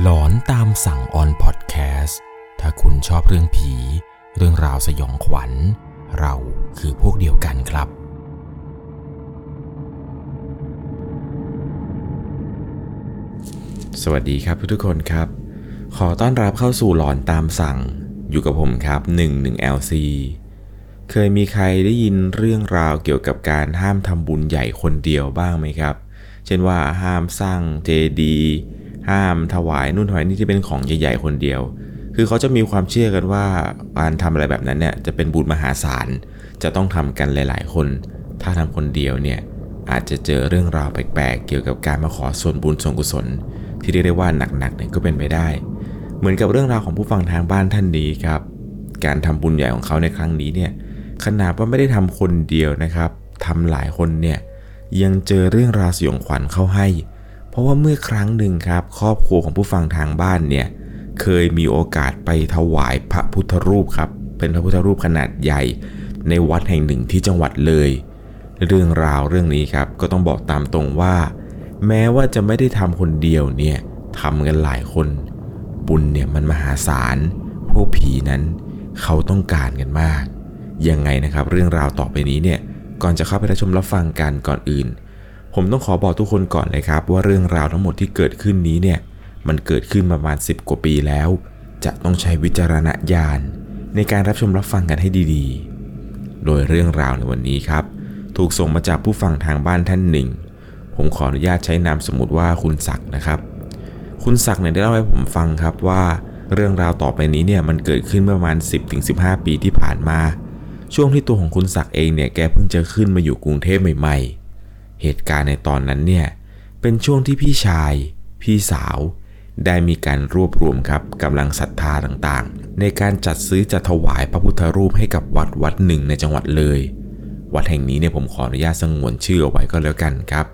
หลอนตามสั่งออนพอดแคสต์ถ้าคุณชอบเรื่องผี เรื่องราวสยองขวัญ เราคือพวกเดียวกันครับ สวัสดีครับทุกคนครับ ขอต้อนรับเข้าสู่หลอนตามสั่ง อยู่กับผมครับ 11 LC เคยมีใครได้ยินเรื่องราวเกี่ยวกับการห้ามทำบุญใหญ่คนเดียวบ้างไหมครับ เช่นว่าห้ามสร้างเจดีย์ ห้ามถวายนู่นถวายนี่ที่เป็นของใหญ่ๆคนเดียว คือเขาจะมีความเชื่อกันว่าการทำอะไรแบบนั้นเนี่ยจะเป็นบุญมหาศาล จะต้องทำกันหลาย ๆ คน ถ้าทำคนเดียวเนี่ยอาจจะเจอเรื่องราวแปลกๆ เกี่ยวกับการมาขอส่วนบุญส่วนกุศล ที่เรียกได้ว่าหนักๆเนี่ยก็เป็นไปได้ เหมือนกับเรื่องราวของผู้ฟังทางบ้านท่านนี้ครับ การทำบุญใหญ่ของเขาในครั้งนี้เนี่ยขนาดว่าไม่ได้ทำคนเดียวนะครับทำหลายคนเนี่ยยังเจอเรื่องราวสยองขวัญเข้าให้ เพราะว่าเมื่อครั้งหนึ่งครับ ครอบครัวของผู้ฟังทางบ้านเนี่ยเคยมีโอกาสไปถวายพระพุทธรูปครับ เป็นพระพุทธรูปขนาดใหญ่ ในวัดแห่งหนึ่งที่จังหวัดเลย เรื่องราวเรื่องนี้ครับ ก็ต้องบอกตามตรงว่า แม้ว่าจะไม่ได้ทำคนเดียวเนี่ยทำกันหลายคน บุญเนี่ยมันมหาศาลพวกผีนั้น เขาต้องการกันมาก ยังไงนะครับ เรื่องราวต่อไปนี้เนี่ยก่อนจะเข้าไปรับชมรับฟังกันก่อนอื่น ผมต้องขอบอกทุกคนก่อนเลยครับ ว่าเรื่องราวทั้งหมดที่เกิดขึ้นนี้เนี่ย มันเกิดขึ้นประมาณ 10 กว่าปีแล้ว จะต้องใช้วิจารณญาณ ในการรับชมรับฟังกันให้ดีๆ โดยเรื่องราวในวันนี้ครับ ถูกส่งมาจากผู้ฟังทางบ้านท่านหนึ่ง ผมขออนุญาตใช้นามสมมติว่าคุณศักดิ์นะครับ คุณศักดิ์เนี่ยได้เล่าให้ผมฟังครับว่าเรื่องราวต่อไปนี้เนี่ยมันเกิดขึ้นเมื่อประมาณ 10-15 ปีที่ผ่านมา ช่วงที่ตัวของคุณศักดิ์เองเนี่ยแกเพิ่งจะขึ้นมาอยู่กรุงเทพใหม่ๆ เหตุการณ์ในตอนนั้นเนี่ยเป็นช่วงที่พี่ชาย พี่สาว ได้มีการรวบรวมครับกำลังศรัทธาต่างๆ ในการจัดซื้อจัดถวายพระพุทธรูปให้กับวัดวัดหนึ่งในจังหวัดเลย วัดแห่งนี้เนี่ยผมขออนุญาตสงวนชื่อเอาไว้ก็แล้วกันครับ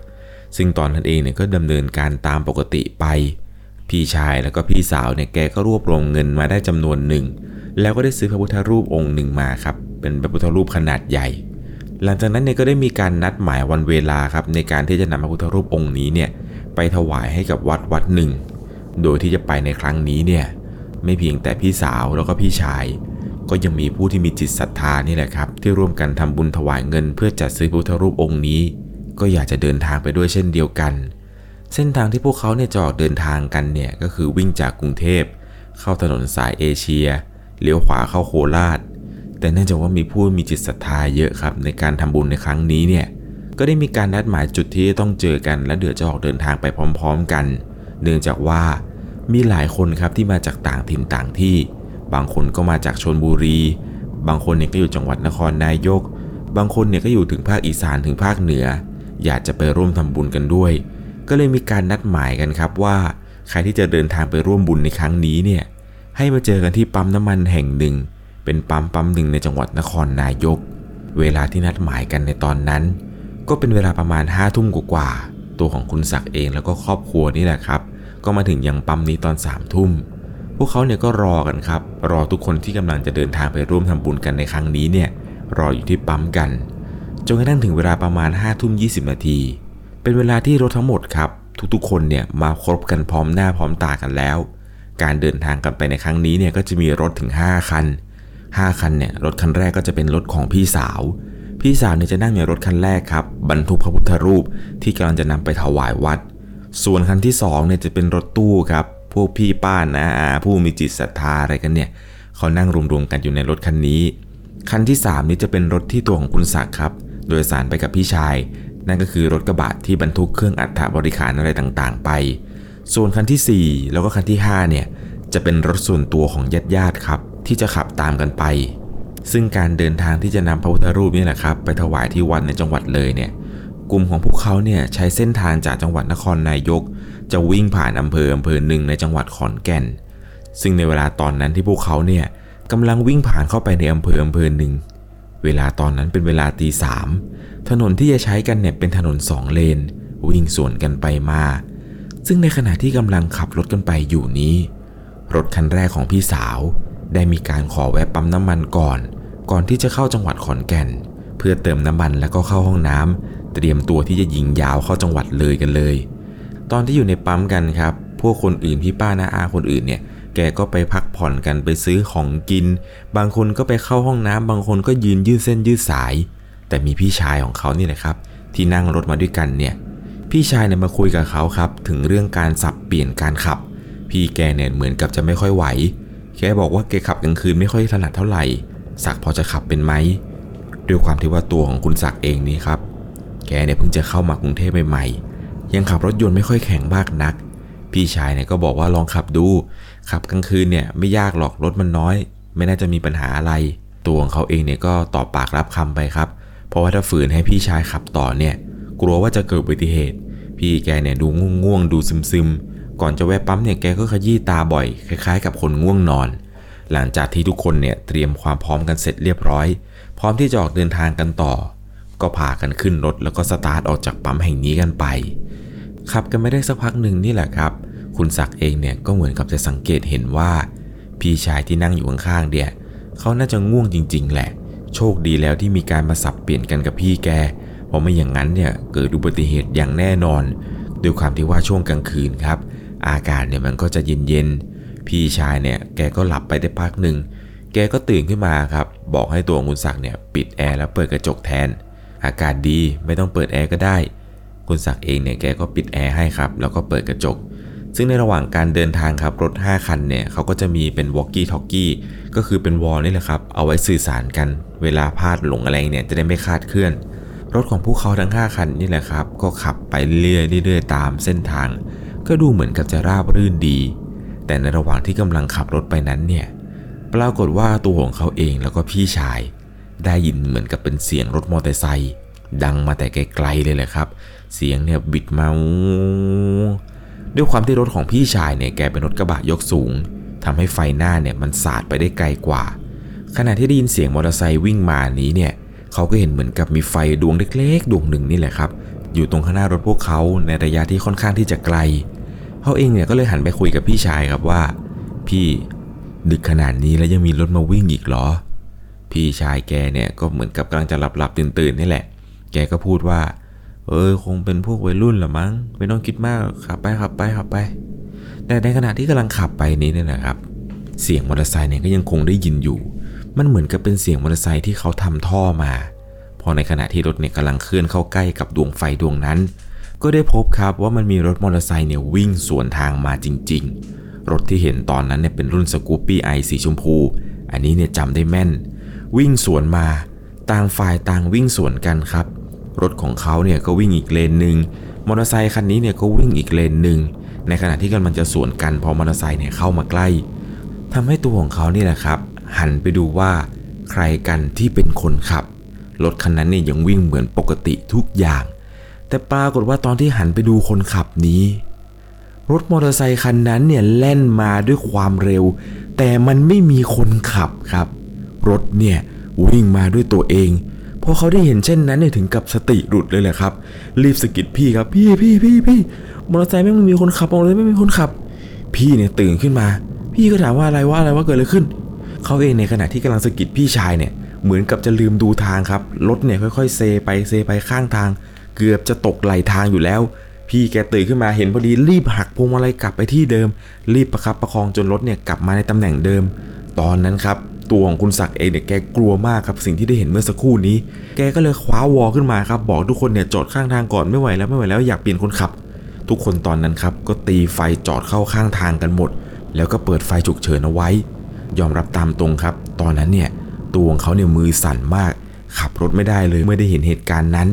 ซึ่งตอนนั้นเองเนี่ยก็ดำเนินการตามปกติไป พี่ชายแล้วก็พี่สาวเนี่ยแกก็รวบรวมเงินมาได้จำนวนหนึ่ง แล้วก็ได้ซื้อพระพุทธรูปองค์หนึ่งมาครับ เป็นพระพุทธรูปขนาดใหญ่ หลังจากนั้นเนี่ยก็ได้มีการนัดหมายวันเวลาครับในการที่จะนำพระพุทธรูปองค์นี้เนี่ยไปถวายให้กับวัดวัดหนึ่ง โดยที่จะไปในครั้งนี้เนี่ยไม่เพียงแต่พี่สาวแล้วก็พี่ชาย ก็ยังมีผู้ที่มีจิตศรัทธานี่แหละครับ ที่ร่วมกันทำบุญถวายเงิน เพื่อจัดซื้อพุทธรูปองค์นี้ ก็อยากจะเดินทางไปด้วยเช่นเดียวกัน เส้นทางที่พวกเขาเนี่ยจะออกเดินทางกันเนี่ยก็คือวิ่งจากกรุงเทพ เข้าถนนสายเอเชียเลี้ยวขวาเข้าโคราช แต่เนื่องจากว่ามีผู้มีจิตศรัทธาเยอะครับในการทำบุญในครั้งนี้เนี่ยก็ได้มีการนัดหมายจุดที่ต้องเจอกัน และเดี๋ยวจะออกเดินทางไปพร้อม ๆ กัน เนื่องจากว่ามีหลายคนครับที่มาจากต่างถิ่นต่างที่ บางคนก็มาจากชนบุรี บางคนเนี่ยก็อยู่จังหวัดนครนายก บางคนเนี่ยก็อยู่ถึงภาคอีสานถึงภาคเหนือ อยากจะไปร่วมทำบุญกันด้วย ก็เลยมีการนัดหมายกันครับว่า ใครที่จะเดินทางไปร่วมบุญในครั้งนี้เนี่ยให้มาเจอกันที่ปั๊มน้ำมันแห่งหนึ่ง เป็นปั๊มปั๊มหนึ่งในจังหวัดนครนายก เวลาที่นัดหมายกันในตอนนั้น ก็เป็นเวลาประมาณห้าทุ่มกว่าๆตัวของคุณศักดิ์เองแล้วก็ครอบครัวนี่แหละครับ ก็มาถึงยังปั๊มนี้ตอนสามทุ่มพวกเขาเนี่ยก็รอกันครับ รอทุกคนที่กำลังจะเดินทางไปร่วมทำบุญกันในครั้งนี้เนี่ยรออยู่ที่ปั๊มกันจนกระทั่งถึงเวลาประมาณ5้าทุ่มยีนาที เป็นเวลาที่รถทั้งหมดครับ ทุกๆ คนเนี่ยมาครบกันพร้อมหน้าพร้อมตากันแล้ว การเดินทางกันไปในครั้งนี้เนี่ยก็จะมีรถถึง 5 คัน 5 คันเนี่ยรถคันแรกก็จะเป็นรถของพี่สาว พี่สาวเนี่ยจะนั่งในรถคันแรกครับบรรทุกพระพุทธรูปที่กำลังจะนำไปถวายวัด ส่วนคันที่2เนี่ยจะเป็นรถตู้ครับพวกพี่ป้านะอาผู้มีจิตศรัทธาอะไรกันเนี่ยเขานั่งรวมๆกันอยู่ในรถคันนี้ คันที่ 3 นี้จะเป็นรถที่ตัวของคุณศักดิ์ครับโดยสารไปกับพี่ชาย นั่นก็คือรถกระบะที่บรรทุกเครื่องอัฐบริขารอะไรต่างๆ ไป ส่วนคันที่ 4 แล้วก็คันที่5เนี่ยจะเป็นรถส่วนตัวของญาติๆครับ ที่จะขับตามกันไป ซึ่งการเดินทางที่จะนำพระพุทธรูปนี่แหละครับ ไปถวายที่วัดในจังหวัดเลยเนี่ยกลุ่มของพวกเขาเนี่ยใช้เส้นทางจากจังหวัดนครนายก จะวิ่งผ่านอำเภออำเภอหนึ่งในจังหวัดขอนแก่น ซึ่งในเวลาตอนนั้นที่พวกเขาเนี่ยกำลังวิ่งผ่านเข้าไปในอำเภออำเภอหนึ่งเวลาตอนนั้นเป็นเวลาตีสามถนนที่จะใช้กันเนี่ยเป็นถนนสองเลน วิ่งสวนกันไปมา ซึ่งในขณะที่กำลังขับรถกันไปอยู่นี้ รถคันแรกของพี่สาว ได้มีการขอแวะปั๊มน้ำมันก่อน ก่อนที่จะเข้าจังหวัดขอนแก่น เพื่อเติมน้ำมันแล้วก็เข้าห้องน้ำเตรียมตัวที่จะยิงยาวเข้าจังหวัดเลยกันเลย ตอนที่อยู่ในปั๊มกันครับ พวกคนอื่นพี่ป้าน้าอาคนอื่นเนี่ยแกก็ไปพักผ่อนกันไปซื้อของกิน บางคนก็ไปเข้าห้องน้ำบางคนก็ยืนยืดเส้นยืดสาย แต่มีพี่ชายของเขานี่แหละครับ ที่นั่งรถมาด้วยกันเนี่ย พี่ชายเนี่ยมาคุยกับเขาครับ ถึงเรื่องการสับเปลี่ยนการขับ พี่แกเนี่ยเหมือนกับจะไม่ค่อยไหว แกบอกว่าแกขับกลางคืนไม่ค่อยถนัดเท่าไหร่ศักพอจะขับเป็นไหมด้วยความที่ว่าตัวของคุณศักเองนี่ครับ แกเนี่ยเพิ่งจะเข้ามากรุงเทพใหม่ๆยังขับรถยนต์ไม่ค่อยแข็งมากนัก พี่ชายเนี่ยก็บอกว่าลองขับดู ขับกลางคืนเนี่ยไม่ยากหรอกรถมันน้อย ไม่น่าจะมีปัญหาอะไร ตัวของเขาเองเนี่ยก็ตอบปากรับคำไปครับ เพราะว่าถ้าฝืนให้พี่ชายขับต่อเนี่ย กลัวว่าจะเกิดอุบัติเหตุ พี่แกเนี่ยดูง่วงๆดูซึมๆ ก่อนจะแวะปั๊มเนี่ยแกก็ขยี้ตาบ่อย คล้ายๆ กับคนง่วงนอน หลังจากที่ทุกคนเนี่ยเตรียมความพร้อมกันเสร็จเรียบร้อย พร้อมที่จะออกเดินทางกันต่อ ก็พากันขึ้นรถแล้วก็สตาร์ทออกจากปั๊มแห่งนี้กันไปขับกันไปได้สักพักหนึ่งนี่แหละครับ คุณศักดิ์เองเนี่ยก็เหมือนกับจะสังเกตเห็นว่า พี่ชายที่นั่งอยู่ข้างๆเนี่ยเขาน่าจะง่วงจริง ๆ แหละ โชคดีแล้วที่มีการมาสับเปลี่ยนกันกับพี่แกเพราะไม่อย่างนั้นเนี่ยเกิดอุบัติเหตุอย่างแน่นอนด้วยความที่ว่าช่วงกลางคืนครับ อากาศเนี่ยมันก็จะเย็นๆ พี่ชายเนี่ยแกก็หลับไปได้พักหนึ่ง แกก็ตื่นขึ้นมาครับ บอกให้ตัวคุณศักดิ์เนี่ยปิดแอร์แล้วเปิดกระจกแทน อากาศดีไม่ต้องเปิดแอร์ก็ได้ คุณศักดิ์เองเนี่ยแกก็ปิดแอร์ให้ครับ แล้วก็เปิดกระจก ซึ่งในระหว่างการเดินทางครับรถ 5 คันเนี่ยเขาก็จะมีเป็นวอ l กี้ท a l กี้ก็คือเป็นวอลนี่แหละครับ เอาไว้สื่อสารกัน เวลาพลาดหลงอะไรเนี่ยจะได้ไม่คาดเคลื่อนรถของพวกเขาทั้ง 5 คันนี่แหละครับ ก็ขับไปเรื่อยๆตามเส้นทาง ก็ดูเหมือนกับจะราบรื่นดี แต่ในระหว่างที่กำลังขับรถไปนั้นเนี่ย ปรากฏว่าตัวของเขาเองแล้วก็พี่ชาย ได้ยินเหมือนกับเป็นเสียงรถมอเตอร์ไซค์ดังมาแต่ไกลๆเลยแหละครับ เสียงเนี่ยบิดมาด้วยความที่รถของพี่ชายเนี่ยแกเป็นรถกระบะยกสูงทำให้ไฟหน้าเนี่ยมันสาดไปได้ไกลกว่า ขณะที่ได้ยินเสียงมอเตอร์ไซค์วิ่งมานี้เนี่ยเขาก็เห็นเหมือนกับมีไฟดวงเล็กๆดวงหนึ่งนี่แหละครับ อยู่ตรงข้างหน้ารถพวกเขาในระยะที่ค่อนข้างที่จะไกล เขาเองเนี่ยก็เลยหันไปคุยกับพี่ชายครับว่า พี่ดึกขนาดนี้แล้วยังมีรถมาวิ่งอีกเหรอ พี่ชายแกเนี่ยก็เหมือนกับกำลังจะหลับหลับตื่นตื่นนี่แหละ แกก็พูดว่า เออคงเป็นพวกวัยรุ่นละมั้งไม่ต้องคิดมากขับไปขับไปขับไป แต่ในขณะที่กำลังขับไปนี้เนี่ยนะครับ เสียงมอเตอร์ไซค์เนี่ยก็ยังคงได้ยินอยู่ มันเหมือนกับเป็นเสียงมอเตอร์ไซค์ที่เขาทำท่อมา พอในขณะที่รถเนี่ยกำลังเคลื่อนเข้าใกล้กับดวงไฟดวงนั้น ก็ได้พบครับว่ามันมีรถมอเตอร์ไซค์เนี่ยวิ่งสวนทางมาจริง ๆ รถที่เห็นตอนนั้นเนี่ยเป็นรุ่นสกูปปี้ไอสีชมพู อันนี้เนี่ยจำได้แม่น วิ่งสวนมา ต่างฝ่ายต่างวิ่งสวนกันครับ รถของเขาเนี่ยก็วิ่งอีกเลนหนึ่งมอเตอร์ไซค์คันนี้เนี่ยก็วิ่งอีกเลนหนึ่งในขณะที่กำลังจะสวนกันพอมอเตอร์ไซค์เนี่ยเข้ามาใกล้ทำให้ตัวของเขานี่แหละครับ หันไปดูว่าใครกันที่เป็นคนขับรถคันนั้นเนี่ยยังวิ่งเหมือนปกติทุกอย่าง แต่ปรากฏว่าตอนที่หันไปดูคนขับนี้ รถมอเตอร์ไซคันนั้นเนี่ยแล่นมาด้วยความเร็ว แต่มันไม่มีคนขับครับ รถเนี่ยวิ่งมาด้วยตัวเองพอเขาได้เห็นเช่นนั้นเนี่ยถึงกับสติหลุดเลยแหละครับ รีบสกิดพี่ครับพี่พี่พี่พี่มอเตอร์ไซค์ไม่มีคนขับมอเตอร์ไซค์ไม่มีคนขับ พี่เนี่ยตื่นขึ้นมา พี่ก็ถามว่าอะไรว่าอะไรว่าเกิดอะไรขึ้น เขาเองในขณะที่กำลังสกิดพี่ชายเนี่ยเหมือนกับจะลืมดูทางครับรถเนี่ยค่อยๆ เซไปเซไปข้างทาง เกือบจะตกไหลทางอยู่แล้ว พี่แกตื่นขึ้นมาเห็นพอดีรีบหักพวงมาลัยกลับไปที่เดิม รีบประคับประคองจนรถเนี่ยกลับมาในตำแหน่งเดิม ตอนนั้นครับตัวของคุณศักดิ์เองเนี่ยแกกลัวมากครับสิ่งที่ได้เห็นเมื่อสักครู่นี้ แกก็เลยคว้าวอขึ้นมาครับบอกทุกคนเนี่ยจอดข้างทางก่อนไม่ไหวแล้วไม่ไหวแล้วอยากเปลี่ยนคนขับ ทุกคนตอนนั้นครับก็ตีไฟจอดเข้าข้างทางกันหมด แล้วก็เปิดไฟฉุกเฉินเอาไว้ ยอมรับตามตรงครับ ตอนนั้นเนี่ยตัวของเขาเนี่ยมือสั่นมาก ขับรถไม่ได้เลยเมื่อได้เห็นเหตุการณ์นั้น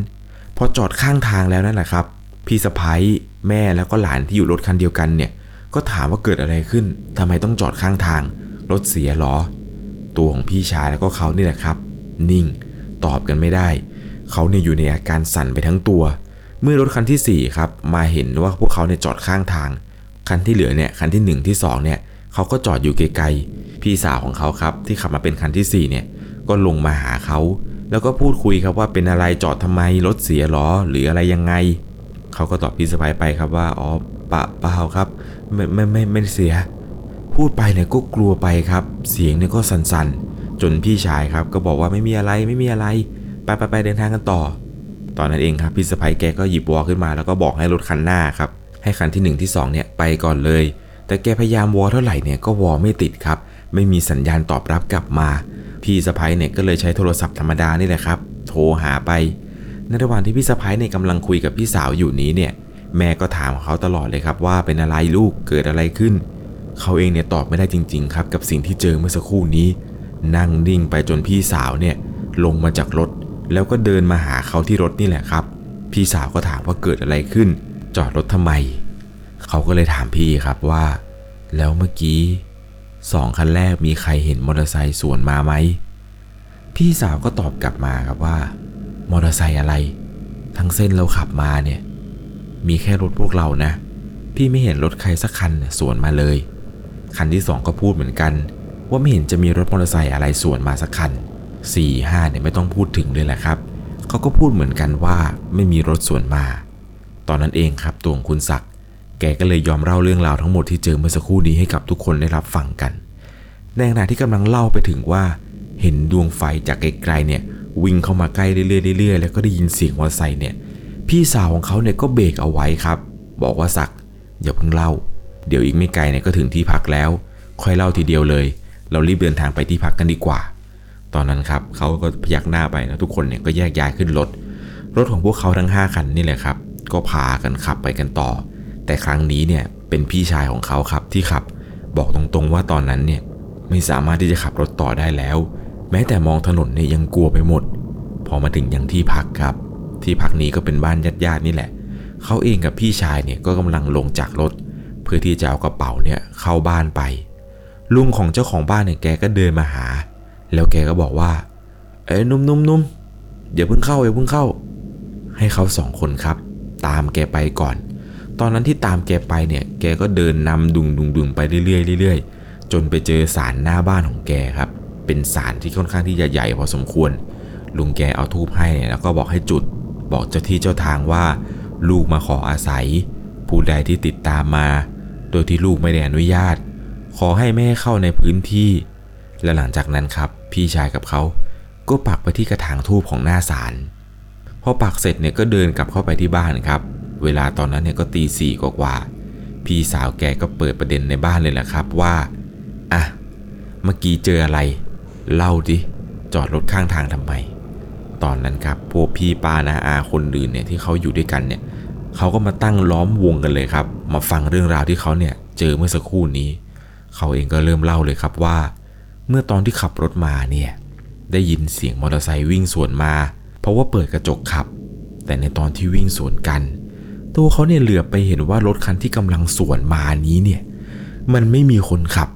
พอจอดข้างทางแล้วนั่นแหละครับ พี่สะพ้ายแม่แล้วก็หลานที่อยู่รถคันเดียวกันเนี่ย ก็ถามว่าเกิดอะไรขึ้นทำไมต้องจอดข้างทาง รถเสียหรอ ตัวของพี่ชายแล้วก็เขานี่แหละครับ นิ่ง ตอบกันไม่ได้ เขาเนี่ยอยู่ในอาการสั่นไปทั้งตัว เมื่อรถคันที่สี่ครับ มาเห็นว่าพวกเขาเนี่ยจอดข้างทาง คันที่เหลือเนี่ยคันที่หนึ่งที่สองเนี่ยเขาก็จอดอยู่ไกลๆพี่สาวของเขาครับที่ขับมาเป็นคันที่สี่เนี่ยก็ลงมาหาเขา แล้วก็พูดคุยครับว่าเป็นอะไรจอดทำไมรถเสียหรอหรืออะไรยังไง เขาก็ตอบพี่สะพ้ายไปครับว่าอ๋อปะเปล่าครับไม่ไม่ไม่ไม่เสีย พูดไปเนี่ยก็กลัวไปครับ เสียงเนี่ยก็สั่นๆ จนพี่ชายครับ ก็บอกว่าไม่มีอะไรไม่มีอะไร ไปไปไปเดินทางกันต่อ ตอนนั้นเองครับพี่สะพ้ยแกก็หยิบวอลขึ้นมาแล้วก็บอกให้รถคันหน้าครับใหให้คันที่ 1 ที่ 2 เนี่ยไปก่อนเลย แต่แกพยายามวอเท่าไหร่เนี่ยก็วอไม่ติดครับ ไม่มีสัญญาณตอบรับกลับมา พี่สะพ้ยเนี่ยก็เลยใช้โทรศัพท์ธรรมดานี่แหละครับ โทรหาไป ในระหว่างที่พี่สะพ้ยเนี่ยกำลังคุยกับพี่สาวอยู่นี้เนี่ย แม่ก็ถามเขาตลอดเลยครับว่าเป็นอะไรลูกเกิดอะไรขึ้น เขาเองเนี่ยตอบไม่ได้จริง ๆ ครับ กับสิ่งที่เจอเมื่อสักครู่นี้ นั่งนิ่งไปจนพี่สาวเนี่ยลงมาจากรถ แล้วก็เดินมาหาเขาที่รถนี่แหละครับ พี่สาวก็ถามว่าเกิดอะไรขึ้น จอดรถทำไม เขาก็เลยถามพี่ครับว่า แล้วเมื่อกี้ สองคันแรกมีใครเห็นมอเตอร์ไซค์สวนมาไหม พี่สาวก็ตอบกลับมาครับว่ามอเตอร์ไซค์อะไร ทั้งเส้นเราขับมาเนี่ย มีแค่รถพวกเรานะ พี่ไม่เห็นรถใครสักคันสวนมาเลย คันที่สองก็พูดเหมือนกัน ว่าไม่เห็นจะมีรถมอเตอร์ไซค์อะไรสวนมาสักคันสี่ห้าเนี่ยไม่ต้องพูดถึงเลยแหละครับเขาก็พูดเหมือนกันว่าไม่มีรถสวนมา ตอนนั้นเองครับตัวของคุณศักดิ์ แกก็เลยยอมเล่าเรื่องราวทั้งหมดที่เจอเมื่อสักครู่นี้ให้กับทุกคนได้รับฟังกัน ในขณะที่กำลังเล่าไปถึงว่า เห็นดวงไฟจากไกลๆเนี่ยวิ่งเข้ามาใกล้เรื่อยๆเรื่อยๆแล้วก็ได้ยินเสียงมอเตอร์ไซค์เนี่ย พี่สาวของเขาเนี่ยก็เบรกเอาไว้ครับ บอกว่าศักอย่าเพิ่งเล่า เดี๋ยวอีกไม่ไกลเนี่ยก็ถึงที่พักแล้ว ค่อยเล่าทีเดียวเลย เรารีบเดินทางไปที่พักกันดีกว่า ตอนนั้นครับเขาก็พยักหน้าไปแล้วทุกคนเนี่ยก็แยกย้ายขึ้นรถ รถของพวกเขาทั้ง 5 คันนี่แหละครับ ก็พากันขับไปกันต่อ แต่ครั้งนี้เนี่ยเป็นพี่ชายของเขาครับที่ขับ บอกตรงๆว่าตอนนั้นเนี่ยไม่สามารถที่จะขับรถต่อได้แล้ว แม้แต่มองถนนเนี่ยยังกลัวไปหมด พอมาถึงยังที่พักครับ ที่พักนี้ก็เป็นบ้านญาติๆนี่แหละ เขาเองกับพี่ชายเนี่ยก็กำลังลงจากรถ เพื่อที่จะเอากระเป๋าเนี่ยเข้าบ้านไป ลุงของเจ้าของบ้านเนี่ยแกก็เดินมาหา แล้วแกก็บอกว่า เอ้ยนุ่มนุ่มนุ่มอย่าเพิ่งเข้าอย่าเพิ่งเข้า ให้เขาสองคนครับ ตามแกไปก่อน ตอนนั้นที่ตามแกไปเนี่ย แกก็เดินนำดุงดุงดุงไปเรื่อยๆเรื่อยๆ จนไปเจอศาลหน้าบ้านของแกครับ เป็นศาลที่ค่อนข้างที่จะใหญ่พอสมควร ลุงแกเอาทูบให้แล้วก็บอกให้จุด บอกเจ้าที่เจ้าทางว่า ลูกมาขออาศัย ผู้ใดที่ติดตามมา โดยที่ลูกไม่ได้อนุญาต ขอให้ไม่ให้เข้าในพื้นที่ และหลังจากนั้นครับ พี่ชายกับเขา ก็ปักไปที่กระถางทูบของหน้าศาลพอปักเสร็จเนี่ยก็เดินกลับเข้าไปที่บ้านครับ เวลาตอนนั้นเนี่ยก็ตีสี่กว่าๆพี่สาวแกก็เปิดประเด็นในบ้านเลยแหละครับว่าอะเมื่อกี้เจออะไร เล่าดิ จอดรถข้างทางทำไม ตอนนั้นครับพวกพี่ป้านาอาคนอื่นเนี่ยที่เขาอยู่ด้วยกันเนี่ยเขาก็มาตั้งล้อมวงกันเลยครับ มาฟังเรื่องราวที่เขาเนี่ยเจอเมื่อสักครู่นี้ เขาเองก็เริ่มเล่าเลยครับว่า เมื่อตอนที่ขับรถมาเนี่ยได้ยินเสียงมอเตอร์ไซค์วิ่งสวนมา เพราะว่าเปิดกระจกขับ แต่ในตอนที่วิ่งสวนกัน ตัวเขาเนี่ยเหลือไปเห็นว่ารถคันที่กำลังสวนมานี้เนี่ย มันไม่มีคนขับ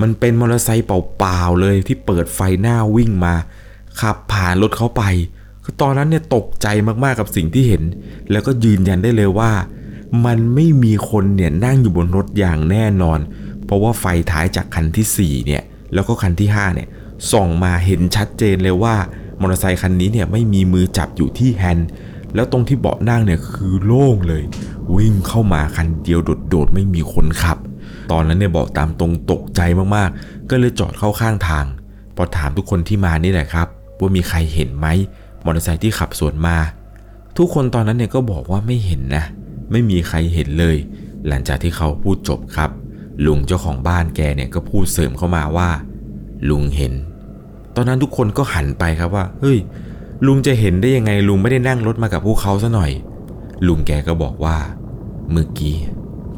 มันเป็นมอเตอร์ไซค์เปล่าๆเลยที่เปิดไฟหน้าวิ่งมาขับผ่านรถเขาไปคือตอนนั้นเนี่ยตกใจมากๆกับสิ่งที่เห็น แล้วก็ยืนยันได้เลยว่า มันไม่มีคนเนี่ยนั่งอยู่บนรถอย่างแน่นอน เพราะว่าไฟท้ายจากคันที่4เนี่ยแล้วก็คันที่5เนี่ยส่องมาเห็นชัดเจนเลยว่ามอเตอร์ไซคันนี้เนี่ยไม่มีมือจับอยู่ที่แฮนด์ แล้วตรงที่เบาะนั่งเนี่ยคือโล่งเลย วิ่งเข้ามาคันเดียวโดดๆไม่มีคนขับ ตอนนั้นเนี่ยบอกตามตรงตกใจมากๆ ก็เลยจอดเข้าข้างทาง พอถามทุกคนที่มานี่แหละครับ ว่ามีใครเห็นไหมมอเตอร์ไซค์ที่ขับสวนมา ทุกคนตอนนั้นเนี่ยก็บอกว่าไม่เห็นนะ ไม่มีใครเห็นเลย หลังจากที่เขาพูดจบครับลุงเจ้าของบ้านแกเนี่ยก็พูดเสริมเข้ามาว่า ลุงเห็น ตอนนั้นทุกคนก็หันไปครับว่า เฮ้ย ลุงจะเห็นได้ยังไงลุงไม่ได้นั่งรถมากับพวกเขาซะหน่อย ลุงแกก็บอกว่า เมื่อกี้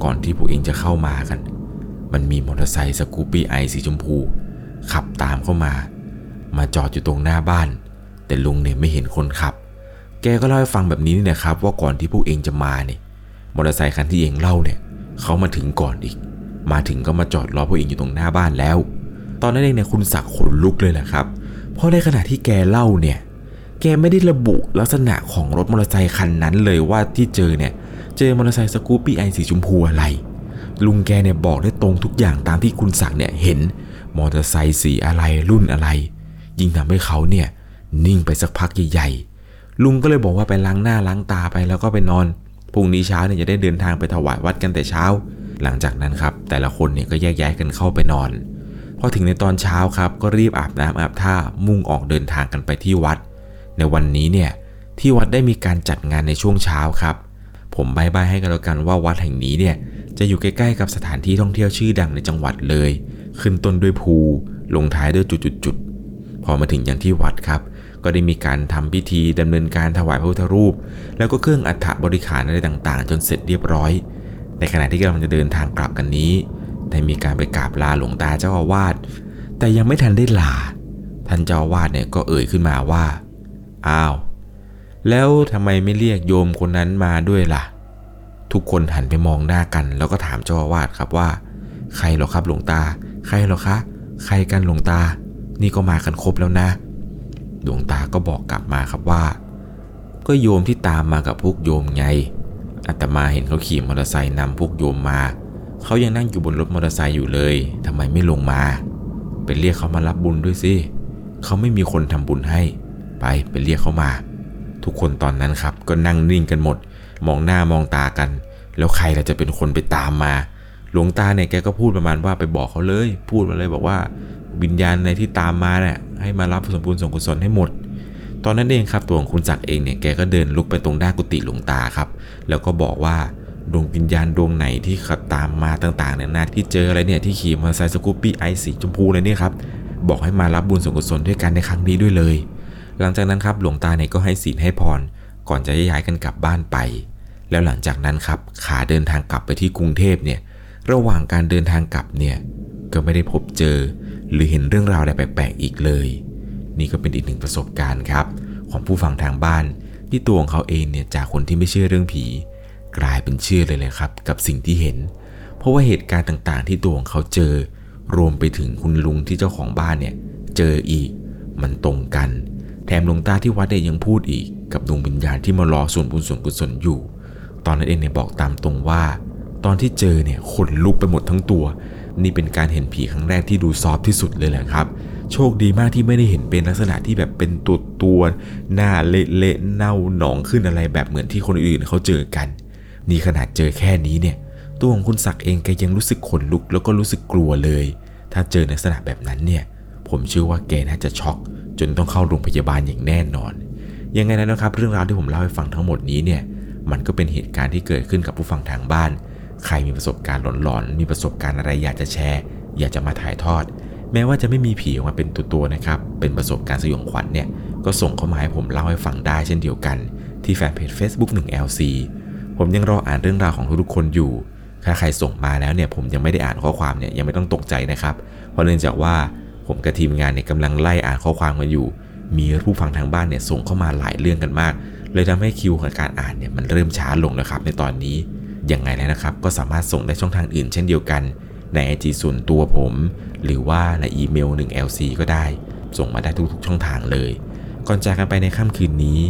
ก่อนที่พวกเองจะเข้ามากัน มันมีมอเตอร์ไซค์สกูปปี้ไอสีชมพู ขับตามเข้ามา มาจอดอยู่ตรงหน้าบ้าน แต่ลุงเนี่ยไม่เห็นคนขับ แกก็เล่าให้ฟังแบบนี้นี่นะครับ ว่าก่อนที่พวกเองจะมาเนี่ยมอเตอร์ไซคันที่เองเล่าเนี่ยเขามาถึงก่อนอีก มาถึงก็มาจอดรอพวกเองอยู่ตรงหน้าบ้านแล้ว ตอนนั้นเองเนี่ยคุณศักดิ์ขนลุกเลยแหละครับ เพราะในขณะที่แกเล่าเนี่ย แกไม่ได้ระบุลักษณะของรถมอเตอร์ไซคันนั้นเลยว่าที่เจอเนี่ย เจอมอเตอร์ไซค์สกูปปี้ไอสีชมพูอะไร ลุงแกเนี่ยบอกได้ตรงทุกอย่างตามที่คุณศักดิ์เนี่ยเห็นมอเตอร์ไซค์สีอะไรรุ่นอะไร ยิ่งทำให้เขาเนี่ยนิ่งไปสักพักใหญ่ๆ ลุงก็เลยบอกว่าไปล้างหน้าล้างตาไปแล้วก็ไปนอนพรุ่งนี้เช้าเนี่ยจะได้เดินทางไปถวายวัดกันแต่เช้า หลังจากนั้นครับ แต่ละคนเนี่ยก็แยกย้ายกันเข้าไปนอนพอถึงในตอนเช้าครับก็รีบอาบน้ำอาบท่ามุ่งออกเดินทางกันไปที่วัด ในวันนี้เนี่ยที่วัดได้มีการจัดงานในช่วงเช้าครับ ผมใบๆให้กันแล้วกันว่าวัดแห่งนี้เนี่ยจะอยู่ใกล้ๆกับสถานที่ท่องเที่ยวชื่อดังในจังหวัดเลย ขึ้นต้นด้วยภูลงท้ายด้วยจุดๆพอมาถึงอย่างที่วัดครับ ก็ได้มีการทำพิธีดำเนินการถวายพระพุทธรูป แล้วก็เครื่องอัฐบริขารอะไรต่างๆ จนเสร็จเรียบร้อย ในขณะที่กำลังจะเดินทางกลับกันนี้ ได้มีการไปกราบลาหลวงตาเจ้าอาวาสแต่ยังไม่ทันได้ลา ท่านเจ้าอาวาสเนี่ยก็เอ่ยขึ้นมาว่า อ้าว แล้วทำไมไม่เรียกโยมคนนั้นมาด้วยล่ะ ทุกคนหันไปมองหน้ากัน แล้วก็ถามเจ้าอาวาสครับว่า ใครหรอครับหลวงตา ใครหรอคะ ใครกันหลวงตา นี่ก็มากันครบแล้วนะ หลวงตาก็บอกกลับมาครับว่า ก็โยมที่ตามมากับพวกโยมไงอาตมาเห็นเขาขี่มอเตอร์ไซค์นำพวกโยมมาเขายังนั่งอยู่บนรถมอเตอร์ไซค์อยู่เลยทำไมไม่ลงมา ไปเรียกเขามารับบุญด้วยสิเขาไม่มีคนทำบุญให้ ไปไปเรียกเขามา ทุกคนตอนนั้นครับ ก็นั่งนิ่งกันหมด มองหน้ามองตากัน แล้วใครล่ะจะเป็นคนไปตามมา หลวงตาเนี่ยแกก็พูดประมาณว่าไปบอกเขาเลย พูดมาเลยบอกว่าวิญญาณในที่ตามมาเนี่ยให้มารับสมบูรณ์ส่งกุศลให้หมด ตอนนั้นเองครับตัวของคุณจักรเองเนี่ยแกก็เดินลุกไปตรงด้านกุฏิหลวงตาครับ แล้วก็บอกว่าดวงวิญญาณดวงไหนที่ขับตามมาต่างๆเนี่ยนะที่เจออะไรเนี่ยที่ขี่มอเตอร์ไซค์สกูปปี้ไอสีชมพูเลยเนี่ยครับบอกให้มารับบุญส่วนกุศลด้วยกันในครั้งนี้ด้วยเลย หลังจากนั้นครับหลวงตาเนี่ยก็ให้ศีลให้พร ก่อนจะย้ายกันกลับบ้านไป แล้วหลังจากนั้นครับขาเดินทางกลับไปที่กรุงเทพเนี่ยระหว่างการเดินทางกลับเนี่ยก็ไม่ได้พบเจอ หรือเห็นเรื่องราวอะไรแปลกๆอีกเลย นี่ก็เป็นอีกหนึ่งประสบการณ์ครับของผู้ฟังทางบ้านที่ตัวของเขาเองเนี่ยจากคนที่ไม่เชื่อเรื่องผี กลายเป็นเชื่อเลยเลยครับ กับสิ่งที่เห็น เพราะว่าเหตุการณ์ต่างๆ ที่ตัวของเขาเจอ รวมไปถึงคุณลุงที่เจ้าของบ้านเนี่ยเจออีกมันตรงกัน แถมหลวงตาที่วัดเนี่ยยังพูดอีก กับดวงวิญญาณที่มารอส่วนบุญส่วนกุศลอยู่ ตอนนั้นเองเนี่ยบอกตามตรงว่า ตอนที่เจอเนี่ยขนลุกไปหมดทั้งตัว นี่เป็นการเห็นผีครั้งแรกที่ดูซอฟที่สุดเลยแหละครับ โชคดีมากที่ไม่ได้เห็นเป็นลักษณะที่แบบเป็นตัวตัวหน้าเละเละเน่าหนองขึ้นอะไรแบบเหมือนที่คนอื่นเขาเจอกัน นี่ขนาดเจอแค่นี้เนี่ย ตัวของคุณศักดิ์เองแกยังรู้สึกขนลุกแล้วก็รู้สึกกลัวเลย ถ้าเจอลักษณะแบบนั้นเนี่ย ผมเชื่อว่าแกน่าจะช็อก จนต้องเข้าโรงพยาบาลอย่างแน่นอน ยังไงนะนะครับ เรื่องราวที่ผมเล่าให้ฟังทั้งหมดนี้เนี่ย มันก็เป็นเหตุการณ์ที่เกิดขึ้นกับผู้ฟังทางบ้าน ใครมีประสบการณ์หลอนๆ มีประสบการณ์อะไรอยากจะแชร์ อยากจะมาถ่ายทอด แม้ว่าจะไม่มีผีออกมาเป็นตัวๆนะครับ เป็นประสบการณ์สยองขวัญเนี่ย ก็ส่งเข้ามาให้ผมเล่าให้ฟังได้เช่นเดียวกัน ที่แฟนเพจ Facebook 1LC ผมยังรออ่านเรื่องราวของทุกๆคนอยู่ ถ้าใครส่งมาแล้วเนี่ยผมยังไม่ได้อ่านข้อความเนี่ยยังไม่ต้องตกใจนะครับ เพราะเนื่องจากว่า ผมกับทีมงานเนี่ยกำลังไล่อ่านข้อความกันอยู่ มีผู้ฟังทางบ้านเนี่ยส่งเข้ามาหลายเรื่องกันมาก เลยทำให้คิวของการอ่านเนี่ยมันเริ่มช้าลงนะครับในตอนนี้ยังไงแล้วนะครับ ก็สามารถส่งได้ช่องทางอื่นเช่นเดียวกัน ใน IG ส่วนตัวผม หรือว่าในอีเมล 1LC ก็ได้ ส่งมาได้ทุกๆ ช่องทางเลย ก่อนจากกันไปในค่ำคืนนี้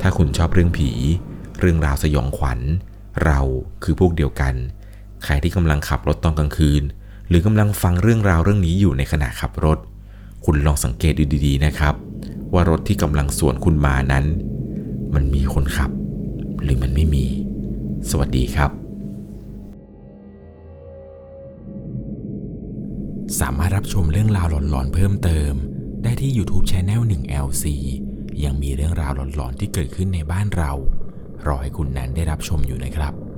ถ้าคุณชอบเรื่องผี เรื่องราวสยองขวัญ เราคือพวกเดียวกัน ใครที่กำลังขับรถตอนกลางคืน หรือกำลังฟังเรื่องราวเรื่องนี้อยู่ในขณะขับรถ คุณลองสังเกตดูดีๆนะครับ ว่ารถที่กำลังสวนคุณมานั้น มันมีคนขับ หรือมันไม่มี สวัสดีครับ สามารถรับชมเรื่องราวหลอนๆเพิ่มเติม ได้ที่ YouTube c h anel 1LC ยังมีเรื่องราวหลอนๆที่เกิดขึ้นในบ้านเรา รอให้คุณนั้นได้รับชมอยู่นะครับ